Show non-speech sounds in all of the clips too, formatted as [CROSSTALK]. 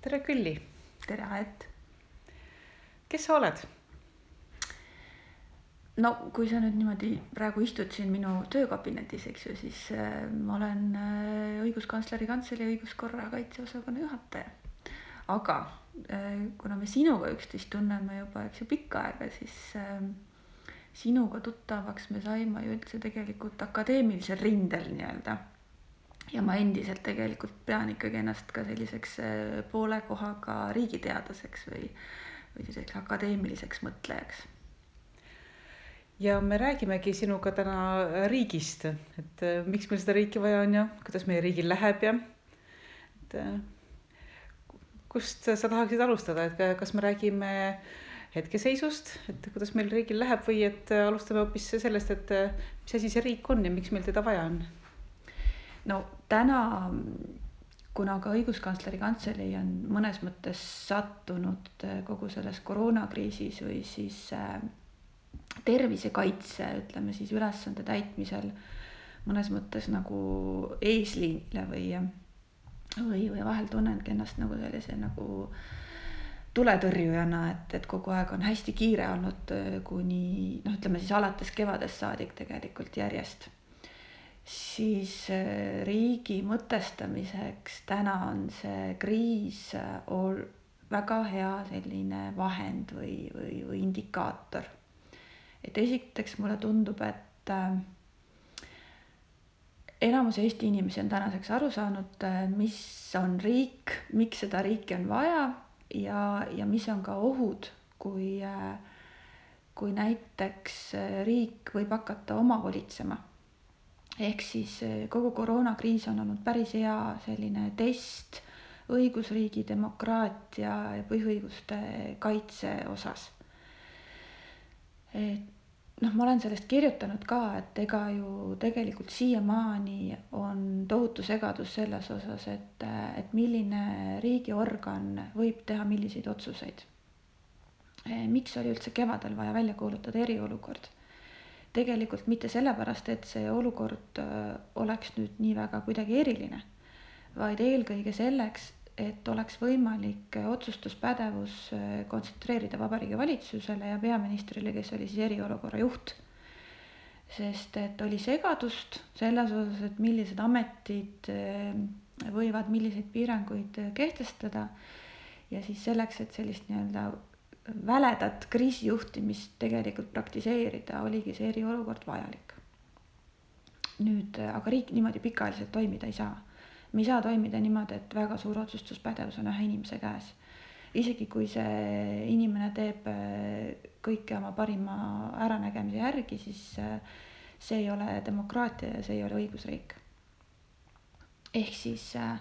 tere, Külli. tere, Aet. kes sa oled? no kui sa nüüd niimoodi praegu istud siin minu töökabinetis, eks ju, siis äh, ma olen äh, õiguskantsleri kantselei õiguskorra kaitseosakonna juhataja. aga äh, kuna me sinuga üksteist tunneme juba, eks ju, pikka aega, siis sinuga tuttavaks me saime ju üldse tegelikult akadeemilisel rindel nii-öelda. Ja ma endiselt tegelikult pean ikkagi ennast ka selliseks äh, poole kohaga riigiteadlaseks või, või selliseks akadeemiliseks mõtlejaks ja me räägimegi sinuga täna riigist, et äh, miks meil seda riiki vaja on ja kuidas meie riigil läheb ja et äh, kust sa tahaksid alustada, et kas me räägime hetkeseisust, et kuidas meil riigil läheb või et alustame hoopis sellest, et mis asi see riik on ja miks meil teda vaja on? No täna, kuna ka õiguskantsleri kantselei on mõnes mõttes sattunud kogu selles koroonakriisis või siis äh, tervisekaitse, ütleme siis ülesande täitmisel mõnes mõttes nagu eesliinile või, või, või vahel tunnengi ennast nagu sellise nagu tuletõrjujana, et, et kogu aeg on hästi kiire olnud kuni noh, ütleme siis alates kevadest saadik tegelikult järjest. Siis äh, riigi mõtestamiseks täna on see kriis ol-, väga hea selline vahend või, või, või indikaator et esiteks mulle tundub, et äh, enamus Eesti inimesi on tänaseks aru saanud, äh, mis on riik, miks seda riiki on vaja ja, ja mis on ka ohud, kui, äh, kui näiteks riik võib hakata omavolitsema. Ehk siis kogu koroonakriis on olnud päris hea selline test õigusriigi, demokraatia ja põhiõiguste kaitse osas. et noh, ma olen sellest kirjutanud ka, et ega ju tegelikult siiamaani on tohutu segadus selles osas, et, et milline riigiorgan võib teha milliseid otsuseid. miks oli üldse kevadel vaja välja kuulutada eriolukord? Tegelikult mitte sellepärast, et see olukord äh, oleks nüüd nii väga kuidagi eriline, vaid eelkõige selleks, et oleks võimalik otsustuspädevus äh, kontsentreerida Vabariigi Valitsusele ja peaministrile, kes oli siis eriolukorra juht. sest et oli segadust selles osas, et millised ametid äh, võivad milliseid piiranguid äh, kehtestada. ja siis selleks, et sellist nii-öelda väledat kriisijuhtimist tegelikult praktiseerida, oligi see eriolukord vajalik. nüüd aga riik niimoodi pikaajaliselt toimida ei saa me ei saa toimida niimoodi, et väga suur otsustuspädevus on ühe inimese käes. isegi kui see inimene teeb äh, kõike oma parima äranägemise järgi, siis äh, see ei ole demokraatia ja see ei ole õigusriik. ehk siis äh,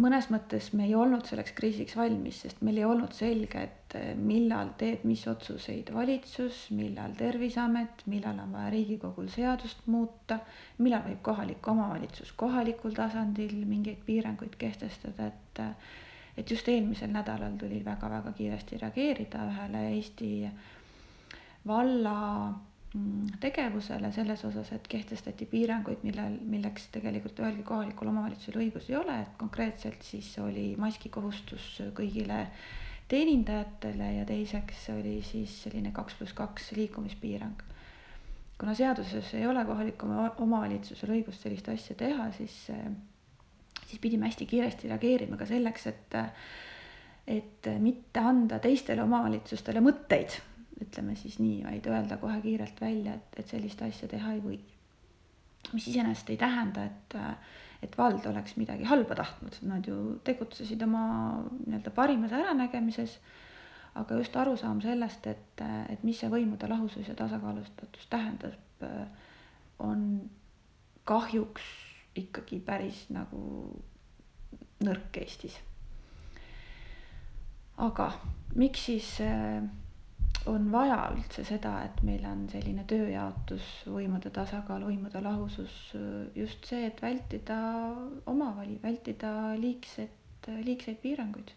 mõnes mõttes me ei olnud selleks kriisiks valmis, sest meil ei olnud selge, et eh, millal teeb mis otsuseid valitsus, millal Terviseamet, millal on vaja Riigikogul seadust muuta, millal võib kohalik omavalitsus kohalikul tasandil mingeid piiranguid kehtestada, et et just eelmisel nädalal tuli väga-väga kiiresti reageerida ühele Eesti valla tegevusele selles osas, et kehtestati piiranguid, millel, milleks tegelikult ühelgi kohalikul omavalitsusel õigus ei ole, et konkreetselt siis oli maskikohustus kõigile teenindajatele ja teiseks oli siis selline kaks pluss kaks liikumispiirang. kuna seaduses ei ole kohalikul omavalitsusel õigust sellist asja teha, siis, siis pidime hästi kiiresti reageerima ka selleks, et, et mitte anda teistele omavalitsustele mõtteid ütleme siis nii, vaid öelda kohe kiirelt välja, et, et sellist asja teha ei või. mis iseenesest ei tähenda, et, et vald oleks midagi halba tahtnud, nad ju tegutsesid oma nii-öelda parimas äranägemises, aga just arusaam sellest, et, et mis see võimude lahusus ja tasakaalustatus tähendab, on kahjuks ikkagi päris nagu nõrk Eestis. aga miks siis äh, on vaja üldse seda, et meil on selline tööjaotus, võimude tasakaal, võimude lahusus, just see, et vältida omavali, vältida liigset, liigseid piiranguid.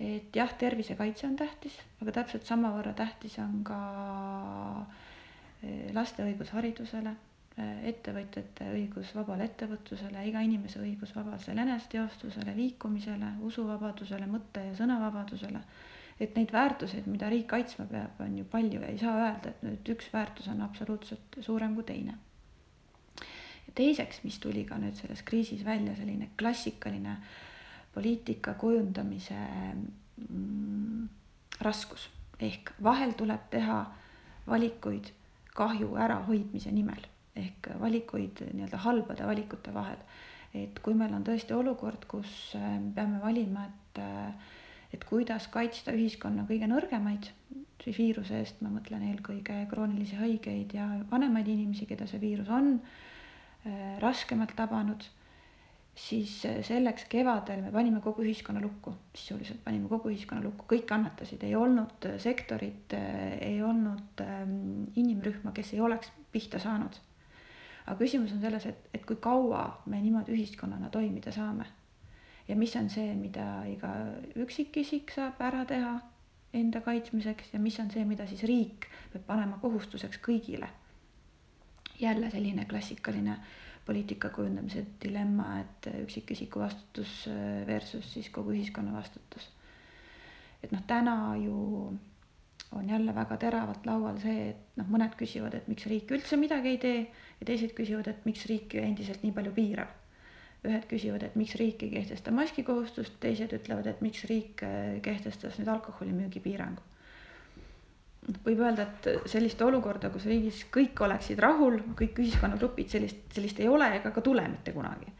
et jah, tervisekaitse on tähtis, aga täpselt samavõrra tähtis on ka eh, laste õigus haridusele, ettevõtjate õigus vabale ettevõtlusele, iga inimese õigus vabasele eneseteostusele, liikumisele, usuvabadusele, mõtte- ja sõnavabadusele. Et neid väärtuseid, mida riik kaitsma peab, on ju palju ja ei saa öelda, et nüüd üks väärtus on absoluutselt suurem kui teine. ja teiseks, mis tuli ka nüüd selles kriisis välja, selline klassikaline poliitika kujundamise mm, raskus ehk vahel tuleb teha valikuid kahju ärahoidmise nimel ehk valikuid nii-öelda halbade valikute vahel. et kui meil on tõesti olukord, kus äh, peame valima, et, äh, et kuidas kaitsta ühiskonna kõige nõrgemaid, siis viiruse eest ma mõtlen eelkõige kroonilisi haigeid ja vanemaid inimesi, keda see viirus on äh, raskemalt tabanud. Siis selleks kevadel me panime kogu ühiskonna lukku, sisuliselt panime kogu ühiskonna lukku, kõik annetasid, ei olnud sektorit, ei olnud ähm, inimrühma, kes ei oleks pihta saanud. aga küsimus on selles, et, et kui kaua me niimoodi ühiskonnana toimida saame. Ja mis on see, mida iga üksikisik saab ära teha enda kaitsmiseks ja mis on see, mida siis riik peab panema kohustuseks kõigile. jälle selline klassikaline poliitika kujundamise dilemma, et üksikisiku vastutus äh, versus siis kogu ühiskonna vastutus. et noh, täna ju on jälle väga teravalt laual see, et noh, mõned küsivad, et miks riik üldse midagi ei tee ja teised küsivad, et miks riik endiselt nii palju piirab. Ühed küsivad, et miks riik ei kehtesta maskikohustust, teised ütlevad, et miks riik äh, kehtestas nüüd alkoholimüügi piirangu võib öelda, et sellist olukorda, kus riigis kõik oleksid rahul, kõik ühiskonnagrupid, sellist, sellist ei ole ega ka tule mitte kunagi.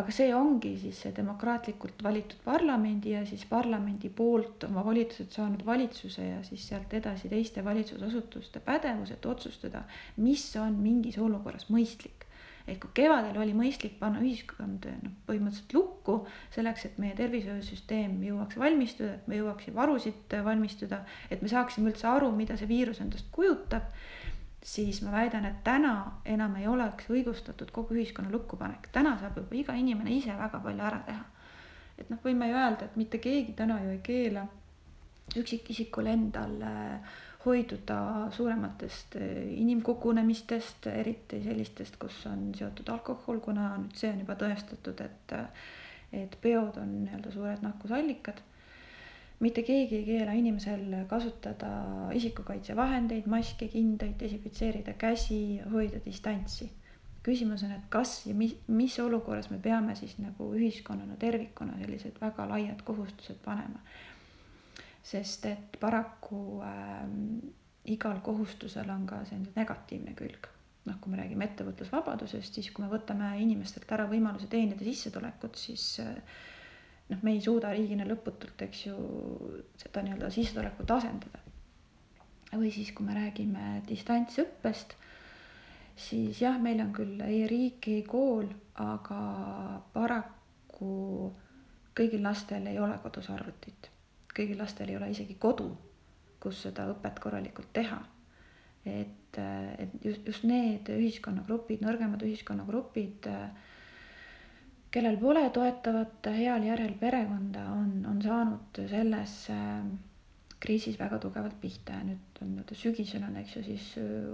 aga see ongi siis see demokraatlikult valitud parlamendi ja siis parlamendi poolt oma volitused saanud valitsuse ja siis sealt edasi teiste valitsusasutuste pädevus, et otsustada, mis on mingis olukorras mõistlik et kui kevadel oli mõistlik panna ühiskond noh, põhimõtteliselt lukku selleks, et meie tervishoiusüsteem jõuaks valmistuda, et me jõuaksime varusid valmistuda, et me saaksime üldse aru, mida see viirus endast kujutab, siis ma väidan, et täna enam ei oleks õigustatud kogu ühiskonna lukkupanek, täna saab juba iga inimene ise väga palju ära teha. et noh, võime ju öelda, et mitte keegi täna ju ei keela üksikisikul endal äh, hoiduda suurematest eh, inimkogunemistest, eriti sellistest, kus on seotud alkohol, kuna nüüd see on juba tõestatud, et et peod on nii-öelda suured nakkusallikad. mitte keegi ei keela inimesel kasutada isikukaitsevahendeid, maske, kindaid, desinfitseerida käsi, hoida distantsi. küsimus on, et kas ja mis, mis olukorras me peame siis nagu ühiskonnana tervikuna sellised väga laiad kohustused panema sest et paraku äh, igal kohustusel on ka selline negatiivne külg. noh, kui me räägime ettevõtlusvabadusest, siis kui me võtame inimestelt ära võimaluse teenida sissetulekut, siis äh, noh, me ei suuda riigina lõputult, eks ju, seda nii-öelda sissetulekut asendada. või siis, kui me räägime distantsõppest, siis jah, meil on küll e-riik e, e-kool, aga paraku kõigil lastel ei ole kodus arvutit kõigil lastel ei ole isegi kodu, kus seda õpet korralikult teha. et, et just, just need ühiskonnagrupid, nõrgemad ühiskonnagrupid, kellel pole toetavat heal järjel perekonda, on, on saanud selles kriisis väga tugevalt pihta ja nüüd on nii-öelda sügisel on, eks ju, siis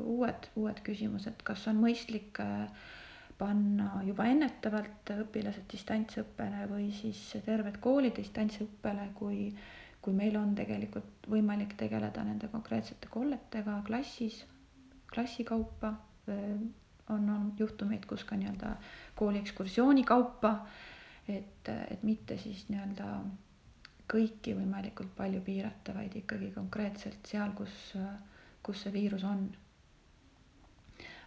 uued, uued küsimused, kas on mõistlik panna juba ennetavalt õpilased distantsõppele või siis terved koolid distantsõppele, kui kui meil on tegelikult võimalik tegeleda nende konkreetsete kolletega klassis, klassi kaupa, on olnud juhtumeid, kus ka nii-öelda kooli ekskursiooni kaupa, et, et mitte siis nii-öelda kõiki võimalikult palju piirata, vaid ikkagi konkreetselt seal, kus, kus see viirus on.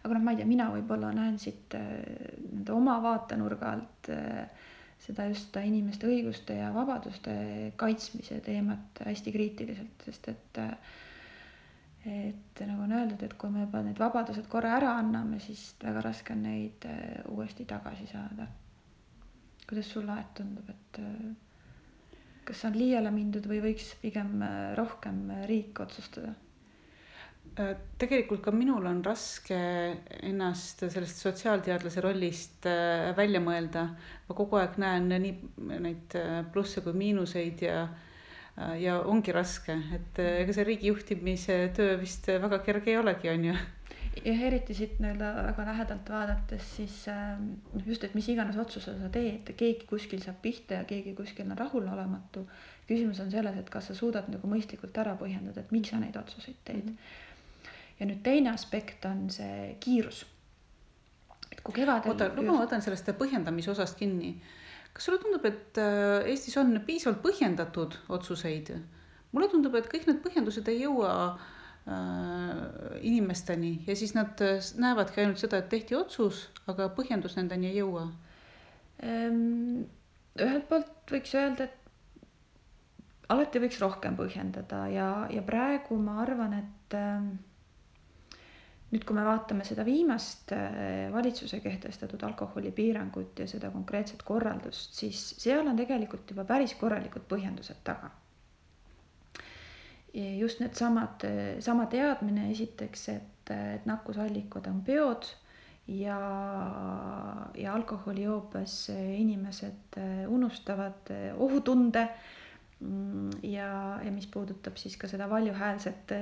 aga noh, ma ei tea, mina võib-olla näen siit nii-öelda oma vaatenurga alt äh, seda just inimeste õiguste ja vabaduste kaitsmise teemat hästi kriitiliselt, sest et et nagu on öeldud, et kui me juba need vabadused korra ära anname, siis väga raske on neid äh, uuesti tagasi saada. kuidas sulle aeg tundub, et äh, kas on liiale mindud või võiks pigem äh, rohkem riik otsustada? Äh, tegelikult ka minul on raske ennast sellest sotsiaalteadlase rollist äh, välja mõelda. ma kogu aeg näen nii neid äh, plusse kui miinuseid ja, ja ongi raske, et ega see riigi juhtimise töö vist väga kerge ei olegi, on ju. jah, eriti siit nii-öelda väga lähedalt vaadates, siis noh, just, et mis iganes otsuse sa teed, keegi kuskil saab pihta ja keegi kuskil on rahulolematu. küsimus on selles, et kas sa suudad nagu mõistlikult ära põhjendada, et miks sa neid otsuseid teed mm. -hmm. Ja nüüd teine aspekt on see kiirus. et kui kevadel. oota, luba, ma võtan sellest põhjendamise osast kinni. kas sulle tundub, et äh, Eestis on piisavalt põhjendatud otsuseid? mulle tundub, et kõik need põhjendused ei jõua Äh, inimesteni ja siis nad äh, näevadki ainult seda, et tehti otsus, aga põhjendus nendeni ei jõua. Ehm, ühelt poolt võiks öelda, et alati võiks rohkem põhjendada ja, ja praegu ma arvan, et ähm, nüüd, kui me vaatame seda viimast äh, valitsuse kehtestatud alkoholipiirangut ja seda konkreetset korraldust, siis seal on tegelikult juba päris korralikud põhjendused taga just needsamad, sama teadmine esiteks, et, et nakkusallikad on peod ja, ja alkoholijoobes inimesed unustavad ohutunde. Ja, ja mis puudutab siis ka seda valjuhäälset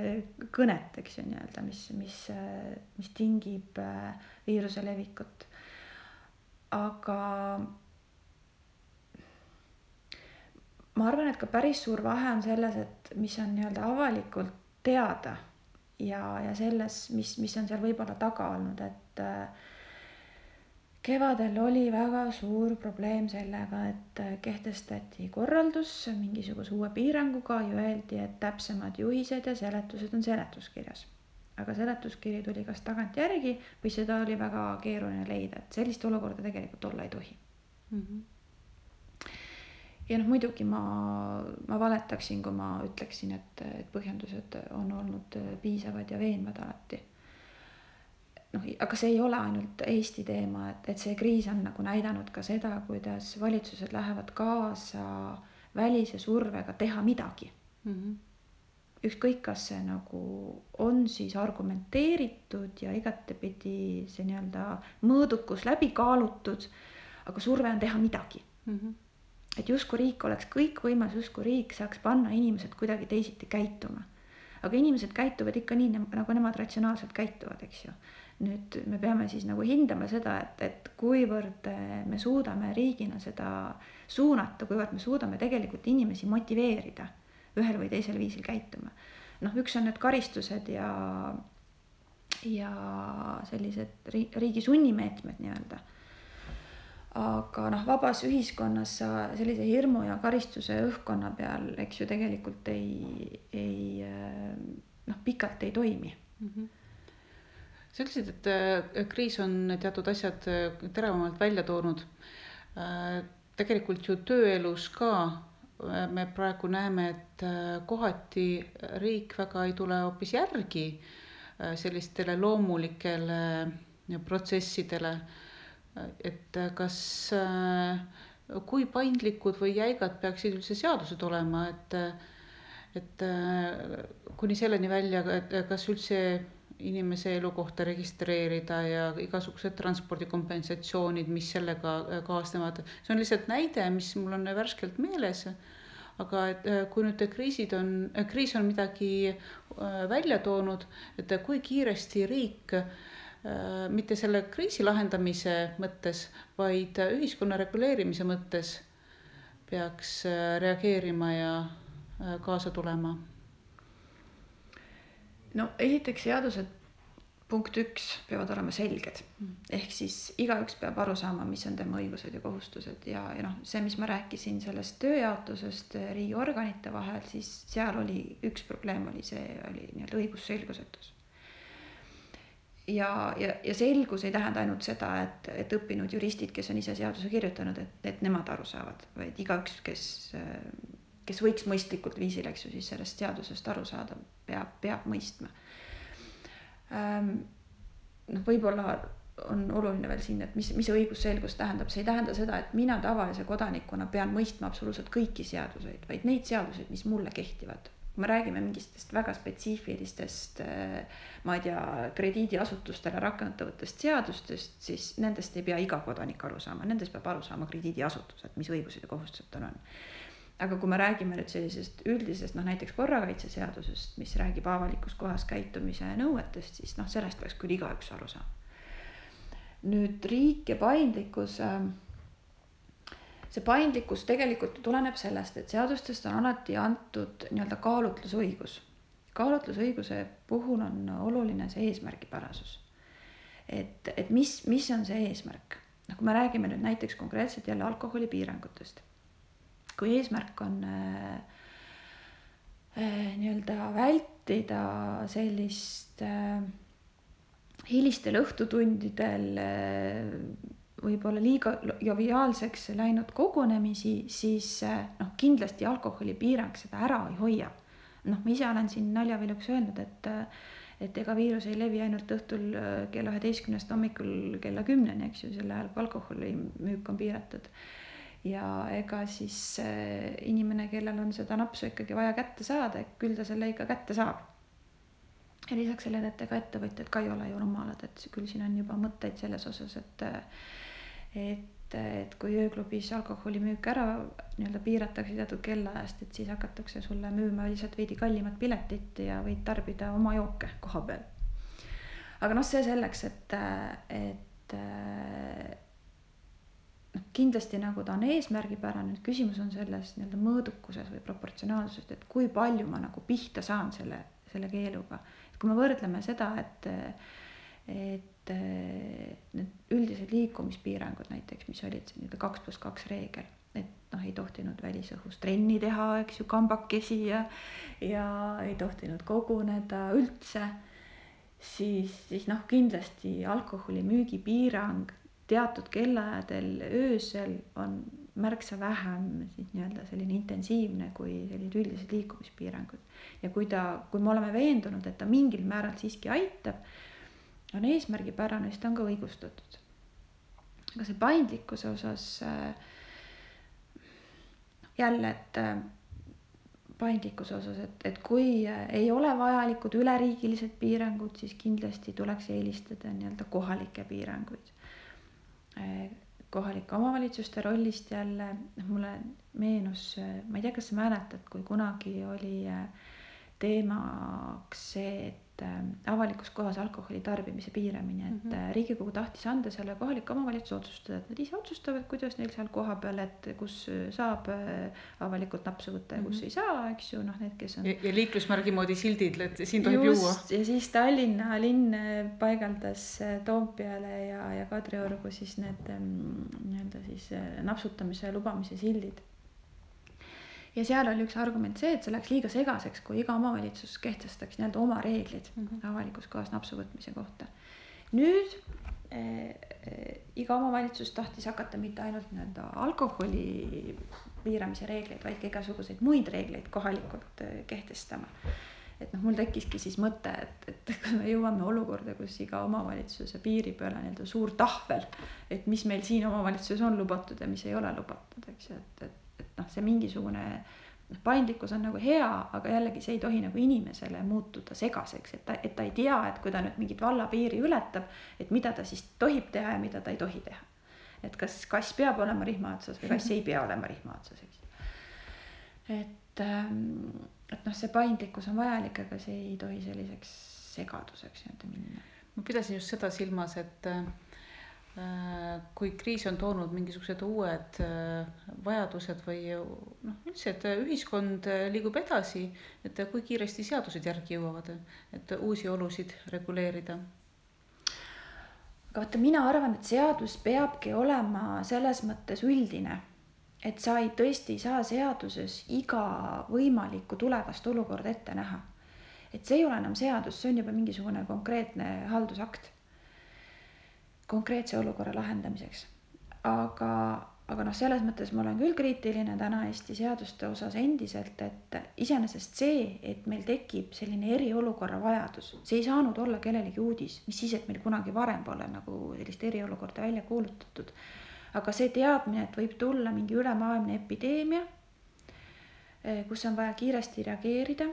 kõnet, eks ju, nii-öelda, mis, mis, mis tingib viiruse levikut. aga ma arvan, et ka päris suur vahe on selles, et mis on nii-öelda avalikult teada ja, ja selles, mis, mis on seal võib-olla taga olnud, et äh, kevadel oli väga suur probleem sellega, et äh, kehtestati korraldus mingisuguse uue piiranguga ja öeldi, et täpsemad juhised ja seletused on seletuskirjas. aga seletuskiri tuli kas tagantjärgi või seda oli väga keeruline leida, et sellist olukorda tegelikult olla ei tohi mm. -hmm ja noh, muidugi ma, ma valetaksin, kui ma ütleksin, et, et põhjendused on olnud piisavad ja veenvad alati. Noh, aga see ei ole ainult Eesti teema, et, et see kriis on nagu näidanud ka seda, kuidas valitsused lähevad kaasa välise survega teha midagi mm. -hmm ükskõik, kas see nagu on siis argumenteeritud ja igatepidi see nii-öelda mõõdukus läbi kaalutud, aga surve on teha midagi mm. -hmm et justkui riik oleks kõikvõimas, justkui riik saaks panna inimesed kuidagi teisiti käituma. aga inimesed käituvad ikka nii, nagu nemad ratsionaalselt käituvad, eks ju. Nüüd me peame siis nagu hindama seda, et, et kuivõrd me suudame riigina seda suunata, kuivõrd me suudame tegelikult inimesi motiveerida ühel või teisel viisil käituma. noh, üks on need karistused ja, ja sellised riigi sunnimeetmed nii-öelda aga noh, vabas ühiskonnas sa sellise hirmu ja karistuse õhkkonna peal, eks ju, tegelikult ei, ei noh, pikalt ei toimi mm. -hmm sa ütlesid, et äh, kriis on teatud asjad äh, teravamalt välja toonud. Äh, tegelikult ju tööelus ka me praegu näeme, et kohati riik väga ei tule hoopis järgi sellistele loomulikele protsessidele et kas, kui paindlikud või jäigad peaksid üldse seadused olema, et, et kuni selleni välja, et kas üldse inimese elukohta registreerida ja igasugused transpordikompensatsioonid, mis sellega kaasnevad. see on lihtsalt näide, mis mul on värskelt meeles. aga et kui nüüd kriisid on, kriis on midagi välja toonud, et kui kiiresti riik äh, Äh, mitte selle kriisi lahendamise mõttes, vaid ühiskonna reguleerimise mõttes peaks äh, reageerima ja äh, kaasa tulema? No esiteks seadused, punkt üks, peavad olema selged. Mm. ehk siis igaüks peab aru saama, mis on tema õigused ja kohustused ja, ja noh, see, mis ma rääkisin sellest tööjaotusest riigiorganite vahel, siis seal oli üks probleem oli see, oli nii-öelda õigusselgusetus ja, ja, ja selgus ei tähenda ainult seda, et, et õppinud juristid, kes on ise seaduse kirjutanud, et, et nemad aru saavad, vaid igaüks, kes, kes võiks mõistlikult viisil, eks ju, siis sellest seadusest aru saada, peab, peab mõistma. Ehm, noh, võib-olla on oluline veel siin, et mis, mis õigusselgus tähendab, see ei tähenda seda, et mina tavalise kodanikuna pean mõistma absoluutselt kõiki seaduseid, vaid neid seaduseid, mis mulle kehtivad kui me räägime mingitest väga spetsiifilistest, eh, ma ei tea, krediidiasutustele rakendavatest seadustest, siis nendest ei pea iga kodanik aru saama, nendest peab aru saama krediidiasutused, mis õigused ja kohustused tal on. Aga kui me räägime nüüd sellisest üldisest noh, näiteks korrakaitseseadusest, mis räägib avalikus kohas käitumise nõuetest, siis noh, sellest peaks küll igaüks aru saama. nüüd riik ja paindlikkus äh, see paindlikkus tegelikult tuleneb sellest, et seadustest on alati antud nii-öelda kaalutlusõigus. kaalutlusõiguse puhul on oluline see eesmärgipärasus. et, et mis, mis on see eesmärk, noh, kui me räägime nüüd näiteks konkreetselt jälle alkoholipiirangutest kui eesmärk on äh, äh, nii-öelda vältida sellist äh, hilistel õhtutundidel võib-olla liiga joviaalseks läinud kogunemisi, siis noh, kindlasti alkoholipiirang seda ära ei hoia. noh, ma ise olen siin naljaviluks öelnud, et et ega viirus ei levi ainult õhtul kella üheteistkümnest hommikul kella kümneni, eks ju, sel ajal kui alkoholimüük on piiratud ja ega siis inimene, kellel on seda napsu ikkagi vaja kätte saada, küll ta selle ikka kätte saab. ja lisaks sellele, et ega ettevõtjad ka ei ole ju rumalad, et küll siin on juba mõtteid selles osas, et et, et kui ööklubis alkoholimüük ära nii-öelda piiratakse teatud kellaajast, et siis hakatakse sulle müüma lihtsalt veidi kallimat piletit ja võid tarbida oma jooke koha peal. aga noh, see selleks, et, et noh, kindlasti nagu ta on eesmärgipärane, et küsimus on selles nii-öelda mõõdukuses või proportsionaalsuses, et kui palju ma nagu pihta saan selle, selle keeluga. et kui me võrdleme seda, et, et need üldised liikumispiirangud näiteks, mis olid nii-öelda kaks pluss kaks reegel, et noh, ei tohtinud välisõhus trenni teha, eks ju, kambakesi ja, ja ei tohtinud koguneda üldse siis, siis noh, kindlasti alkoholimüügi piirang teatud kellaajadel öösel on märksa vähem siis nii-öelda selline intensiivne kui sellised üldised liikumispiirangud. ja kui ta, kui me oleme veendunud, et ta mingil määral siiski aitab, on eesmärgipärane, siis ta on ka õigustatud. aga see paindlikkuse osas äh, jälle, et paindlikkuse osas, et, et kui ei ole vajalikud üleriigilised piirangud, siis kindlasti tuleks eelistada nii-öelda kohalikke piiranguid kohalike omavalitsuste rollist jälle, noh mulle meenus, ma ei tea, kas sa mäletad, kui kunagi oli äh, teemaks see, et et äh, avalikus kohas alkoholi tarbimise piiramine, et mm -hmm. riigikogu tahtis anda selle kohaliku omavalitsuse otsustada, et nad ise otsustavad, kuidas neil seal kohapeal, et kus saab äh, avalikult napsu võtta ja kus mm -hmm. ei saa, eks ju, noh, need, kes on. ja liiklusmärgi moodi sildid, et siin tohib juua. ja siis Tallinna linn paigaldas Toompeale ja, ja Kadriorgu siis need mm, nii-öelda siis napsutamise lubamise sildid ja seal oli üks argument see, et see läks liiga segaseks, kui iga omavalitsus kehtestaks nii-öelda oma reeglid mm -hmm. avalikus kohas napsu võtmise kohta. nüüd äh, iga omavalitsus tahtis hakata mitte ainult nii-öelda alkoholi piiramise reegleid, vaid ka igasuguseid muid reegleid kohalikult äh, kehtestama. et noh, mul tekkiski siis mõte, et, et [LAUGHS] kas me jõuame olukorda, kus iga omavalitsuse piiri peal on nii-öelda suur tahvel, et mis meil siin omavalitsuses on lubatud ja mis ei ole lubatud, eks ju, et, et noh, see mingisugune noh, paindlikkus on nagu hea, aga jällegi see ei tohi nagu inimesele muutuda segaseks, et ta, et ta ei tea, et kui ta nüüd mingit vallapiiri ületab, et mida ta siis tohib teha ja mida ta ei tohi teha. et kas kass peab olema rihma otsas või kass ei pea olema rihma otsas, eks. et, ähm, et noh, see paindlikkus on vajalik, aga see ei tohi selliseks segaduseks nii-öelda minna. ma pidasin just seda silmas, et Äh, kui kriis on toonud mingisugused uued äh, vajadused või noh, üldse, et ühiskond liigub edasi, et kui kiiresti seadused järgi jõuavad, et uusi olusid reguleerida. aga vaata, mina arvan, et seadus peabki olema selles mõttes üldine, et sa ei, tõesti ei saa seaduses iga võimalikku tulevast olukorda ette näha. et see ei ole enam seadus, see on juba mingisugune konkreetne haldusakt konkreetse olukorra lahendamiseks. aga, aga noh, selles mõttes ma olen küll kriitiline täna Eesti seaduste osas endiselt, et iseenesest see, et meil tekib selline eriolukorra vajadus, see ei saanud olla kellelegi uudis, mis siis, et meil kunagi varem pole nagu sellist eriolukorda välja kuulutatud. aga see teadmine, et võib tulla mingi ülemaailmne epideemia, eh, kus on vaja kiiresti reageerida,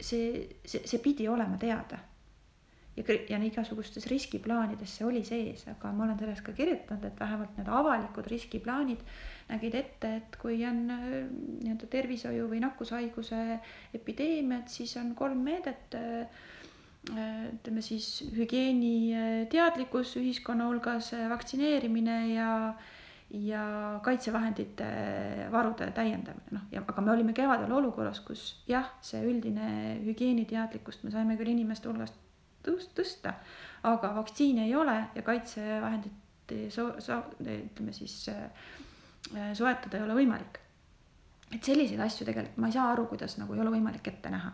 see, see, see pidi olema teada ja, ja igasugustes riskiplaanides see oli sees, aga ma olen sellest ka kirjutanud, et vähemalt need avalikud riskiplaanid nägid ette, et kui on äh, nii-öelda tervishoiu või nakkushaiguse epideemiad, siis on kolm meedet äh, ütleme siis hügieeniteadlikkus ühiskonna hulgas, vaktsineerimine ja ja kaitsevahendite varude täiendamine, noh, ja aga me olime kevadel olukorras, kus jah, see üldine hügieeniteadlikkust me saime küll inimeste hulgast tõsta, aga vaktsiini ei ole ja kaitsevahendit so-, so-, ütleme siis äh, soetada ei ole võimalik. et selliseid asju tegelikult ma ei saa aru, kuidas nagu ei ole võimalik ette näha.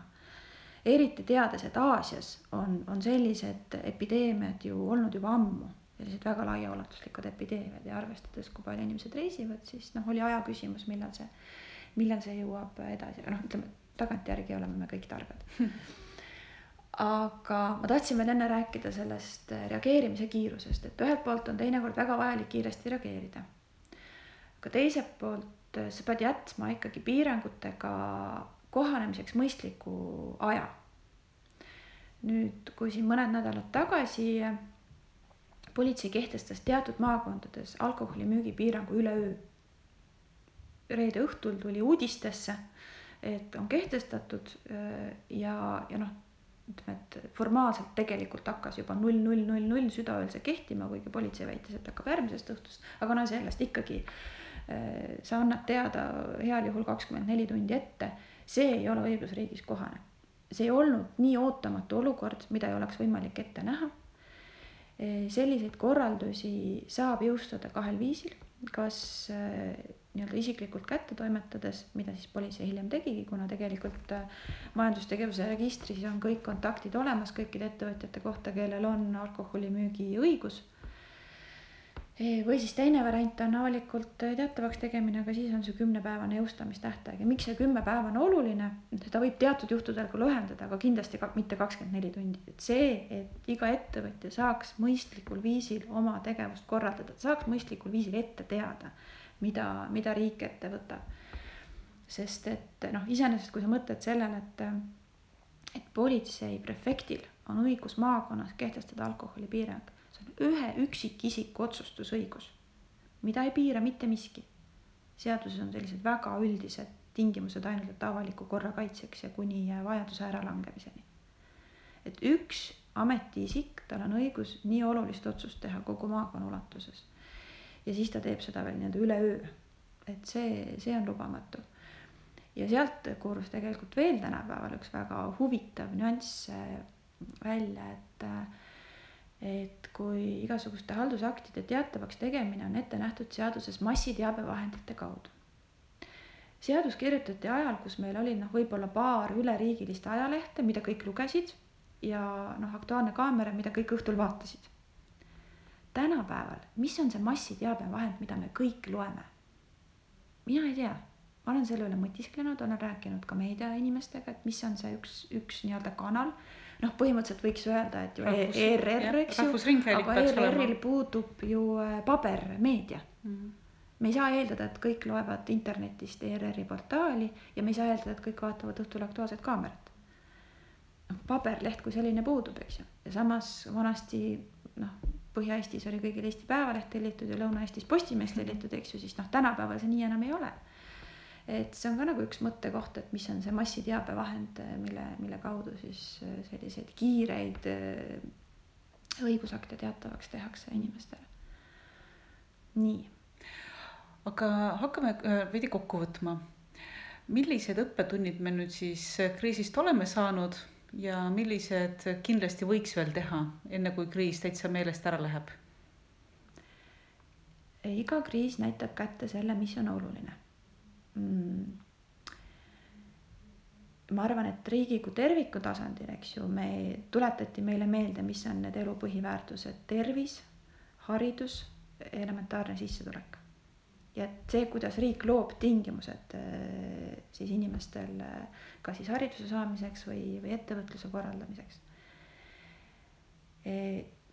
eriti teades, et Aasias on, on sellised epideemiad ju olnud juba ammu, sellised väga laiaulatuslikud epideemiad ja arvestades, kui palju inimesed reisivad, siis noh, oli aja küsimus, millal see, millal see jõuab edasi, noh, ütleme tagantjärgi oleme me kõik targad aga ma tahtsin veel enne rääkida sellest äh, reageerimise kiirusest, et ühelt poolt on teinekord väga vajalik kiiresti reageerida. aga teiselt poolt äh, sa pead jätma ikkagi piirangutega kohanemiseks mõistliku aja. nüüd, kui siin mõned nädalad tagasi politsei kehtestas teatud maakondades alkoholimüügi piirangu üleöö. reede õhtul tuli uudistesse, et on kehtestatud ja, ja noh ütleme, et formaalselt tegelikult hakkas juba null, null, null, null südaööl see kehtima, kuigi politsei väitis, et hakkab järgmisest õhtust, aga no sellest ikkagi äh, sa annad teada heal juhul kakskümmend neli tundi ette, see ei ole õigusriigis kohane. see ei olnud nii ootamatu olukord, mida ei oleks võimalik ette näha. Äh, selliseid korraldusi saab jõustada kahel viisil, kas äh, nii-öelda isiklikult kätte toimetades, mida siis politsei hiljem tegigi, kuna tegelikult äh, majandustegevuse registris on kõik kontaktid olemas kõikide ettevõtjate kohta, kellel on alkoholimüügi õigus. Või siis teine variant on avalikult teatavaks tegemine, aga siis on see kümnepäevane jõustamistähtaeg. Ja miks see kümme päeva on oluline, seda võib teatud juhtudel ka lühendada, aga kindlasti ka mitte kakskümmend neli tundi, et see, et iga ettevõtja saaks mõistlikul viisil oma tegevust korraldada, saaks mõistlikul viisil ette teada mida, mida riik ette võtab. sest et noh, iseenesest, kui sa mõtled sellele, et, et politsei prefektil on õigus maakonnas kehtestada alkoholipiirang, ühe üksikisiku otsustusõigus, mida ei piira mitte miski. seaduses on sellised väga üldised tingimused ainult avaliku korra kaitseks ja kuni vajaduse äralangemiseni. et üks ametiisik, tal on õigus nii olulist otsust teha kogu maakonna ulatuses ja siis ta teeb seda veel nii-öelda üleöö. et see, see on lubamatu. ja sealt koorus tegelikult veel tänapäeval üks väga huvitav nüanss välja, et et kui igasuguste haldusaktide teatavaks tegemine on ette nähtud seaduses massiteabevahendite kaudu. seadus kirjutati ajal, kus meil oli noh, võib-olla paar üleriigilist ajalehte, mida kõik lugesid ja noh, Aktuaalne Kaamera, mida kõik õhtul vaatasid tänapäeval, mis on see massiteabevahend, mida me kõik loeme? mina ei tea, ma olen selle üle mõtisklenud, olen rääkinud ka meediainimestega, et mis on see üks, üks nii-öelda kanal. Noh, põhimõtteliselt võiks öelda, et ju Rahvus, ERR, eks ju, aga ERR-il puudub ju äh, pabermeedia mm. -hmm me ei saa eeldada, et kõik loevad internetist ERR-i portaali ja me ei saa eeldada, et kõik vaatavad õhtul Aktuaalset Kaamerat. noh, paberleht kui selline puudub, eks ju, ja samas vanasti noh Põhja-Eestis oli kõigil Eesti Päevaleht tellitud ja Lõuna-Eestis Postimees tellitud, eks ju, siis noh, tänapäeval see nii enam ei ole. Et see on ka nagu üks mõttekoht, et mis on see massiteabevahend, mille, mille kaudu siis äh, selliseid kiireid äh, õigusakte teatavaks tehakse inimestele. nii. aga hakkame äh, veidi kokku võtma. millised õppetunnid me nüüd siis kriisist oleme saanud ja millised kindlasti võiks veel teha, enne kui kriis täitsa meelest ära läheb? iga kriis näitab kätte selle, mis on oluline mm.. ma arvan, et riigi kui terviku tasandil, eks ju, me tuletati meile meelde, mis on need elu põhiväärtused, tervis, haridus, elementaarne sissetulek. Ja et see, kuidas riik loob tingimused äh, siis inimestel äh, ka siis hariduse saamiseks või, või ettevõtluse korraldamiseks. E,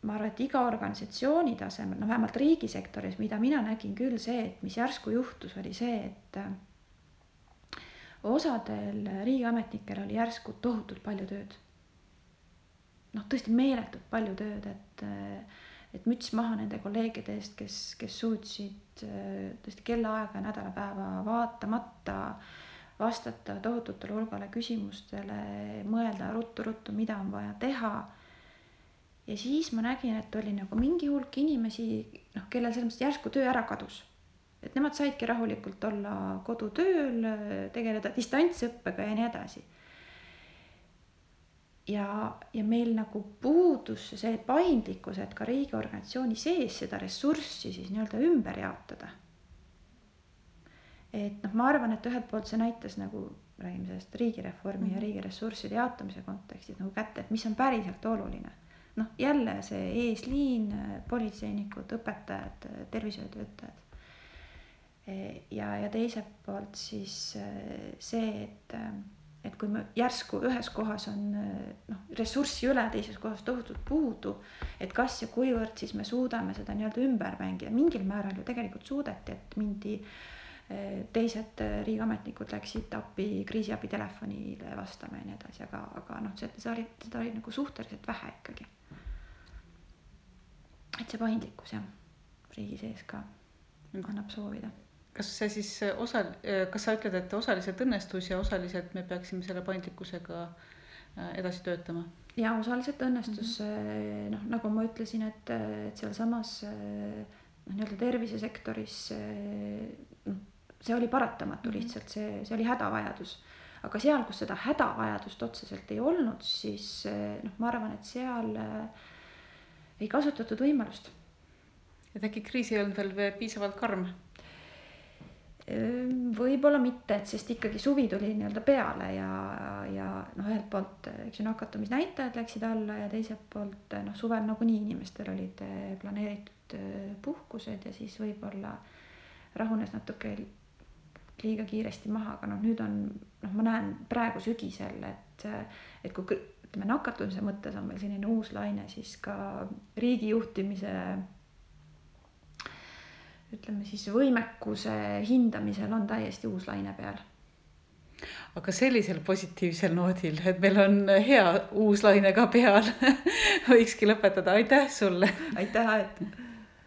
ma arvan, et iga organisatsiooni tasemel, no vähemalt riigisektoris, mida mina nägin küll see, et mis järsku juhtus, oli see, et osadel riigiametnikel oli järsku tohutult palju tööd. noh, tõesti meeletult palju tööd, et et müts maha nende kolleegide eest, kes, kes suutsid tõesti kellaaega ja nädalapäeva vaatamata vastata tohututele hulgale küsimustele, mõelda ruttu-ruttu, mida on vaja teha. ja siis ma nägin, et oli nagu mingi hulk inimesi, noh, kellel selles mõttes järsku töö ära kadus et nemad saidki rahulikult olla kodutööl, tegeleda distantsõppega ja nii edasi. ja, ja meil nagu puudus see paindlikkus, et ka riigiorganisatsiooni sees seda ressurssi siis nii-öelda ümber jaotada. et noh, ma arvan, et ühelt poolt see näitas nagu, räägime sellest riigireformi mm -hmm. ja mhm. riigi ressursside jaotamise kontekstis nagu kätte, et mis on päriselt oluline noh, jälle see eesliin, politseinikud, õpetajad, tervishoiutöötajad ja, ja teiselt poolt siis äh, see, et, äh, et kui me järsku ühes kohas on noh, ressurssi üle, teises kohas tohutult puudu, et kas ja kuivõrd siis me suudame seda nii-öelda ümber mängida, mingil määral ju tegelikult suudeti, et mindi teised riigiametnikud läksid appi kriisiabitelefonile vastama ja nii edasi, aga, aga noh, see, seda oli, seda oli nagu suhteliselt vähe ikkagi. et see paindlikkus jah, riigi sees ka annab soovida kas see siis osa, kas sa ütled, et osaliselt õnnestus ja osaliselt me peaksime selle paindlikkusega äh, edasi töötama? ja osaliselt õnnestus mm -hmm. noh, nagu ma ütlesin, et, et sealsamas noh, nii-öelda tervisesektoris noh, see oli paratamatu mm -hmm. lihtsalt see, see oli hädavajadus. aga seal, kus seda hädavajadust otseselt ei olnud, siis noh, ma arvan, et seal ei kasutatud võimalust. et äkki kriis ei olnud veel piisavalt karm võib-olla mitte, et sest ikkagi suvi tuli nii-öelda peale ja, ja noh, ühelt poolt eks ju nakatumisnäitajad läksid alla ja teiselt poolt noh, suvel nagunii inimestel olid eh, planeeritud eh, puhkused ja siis võib-olla rahunes natuke liiga kiiresti maha, aga noh, nüüd on noh, ma näen praegu sügisel, et, et kui ütleme nakatumise mõttes on meil selline uus laine, siis ka riigi juhtimise ütleme siis võimekuse hindamisel on täiesti uus laine peal. aga sellisel positiivsel noodil, et meil on hea uus laine ka peal [LAUGHS] võikski lõpetada, aitäh sulle. aitäh, Aet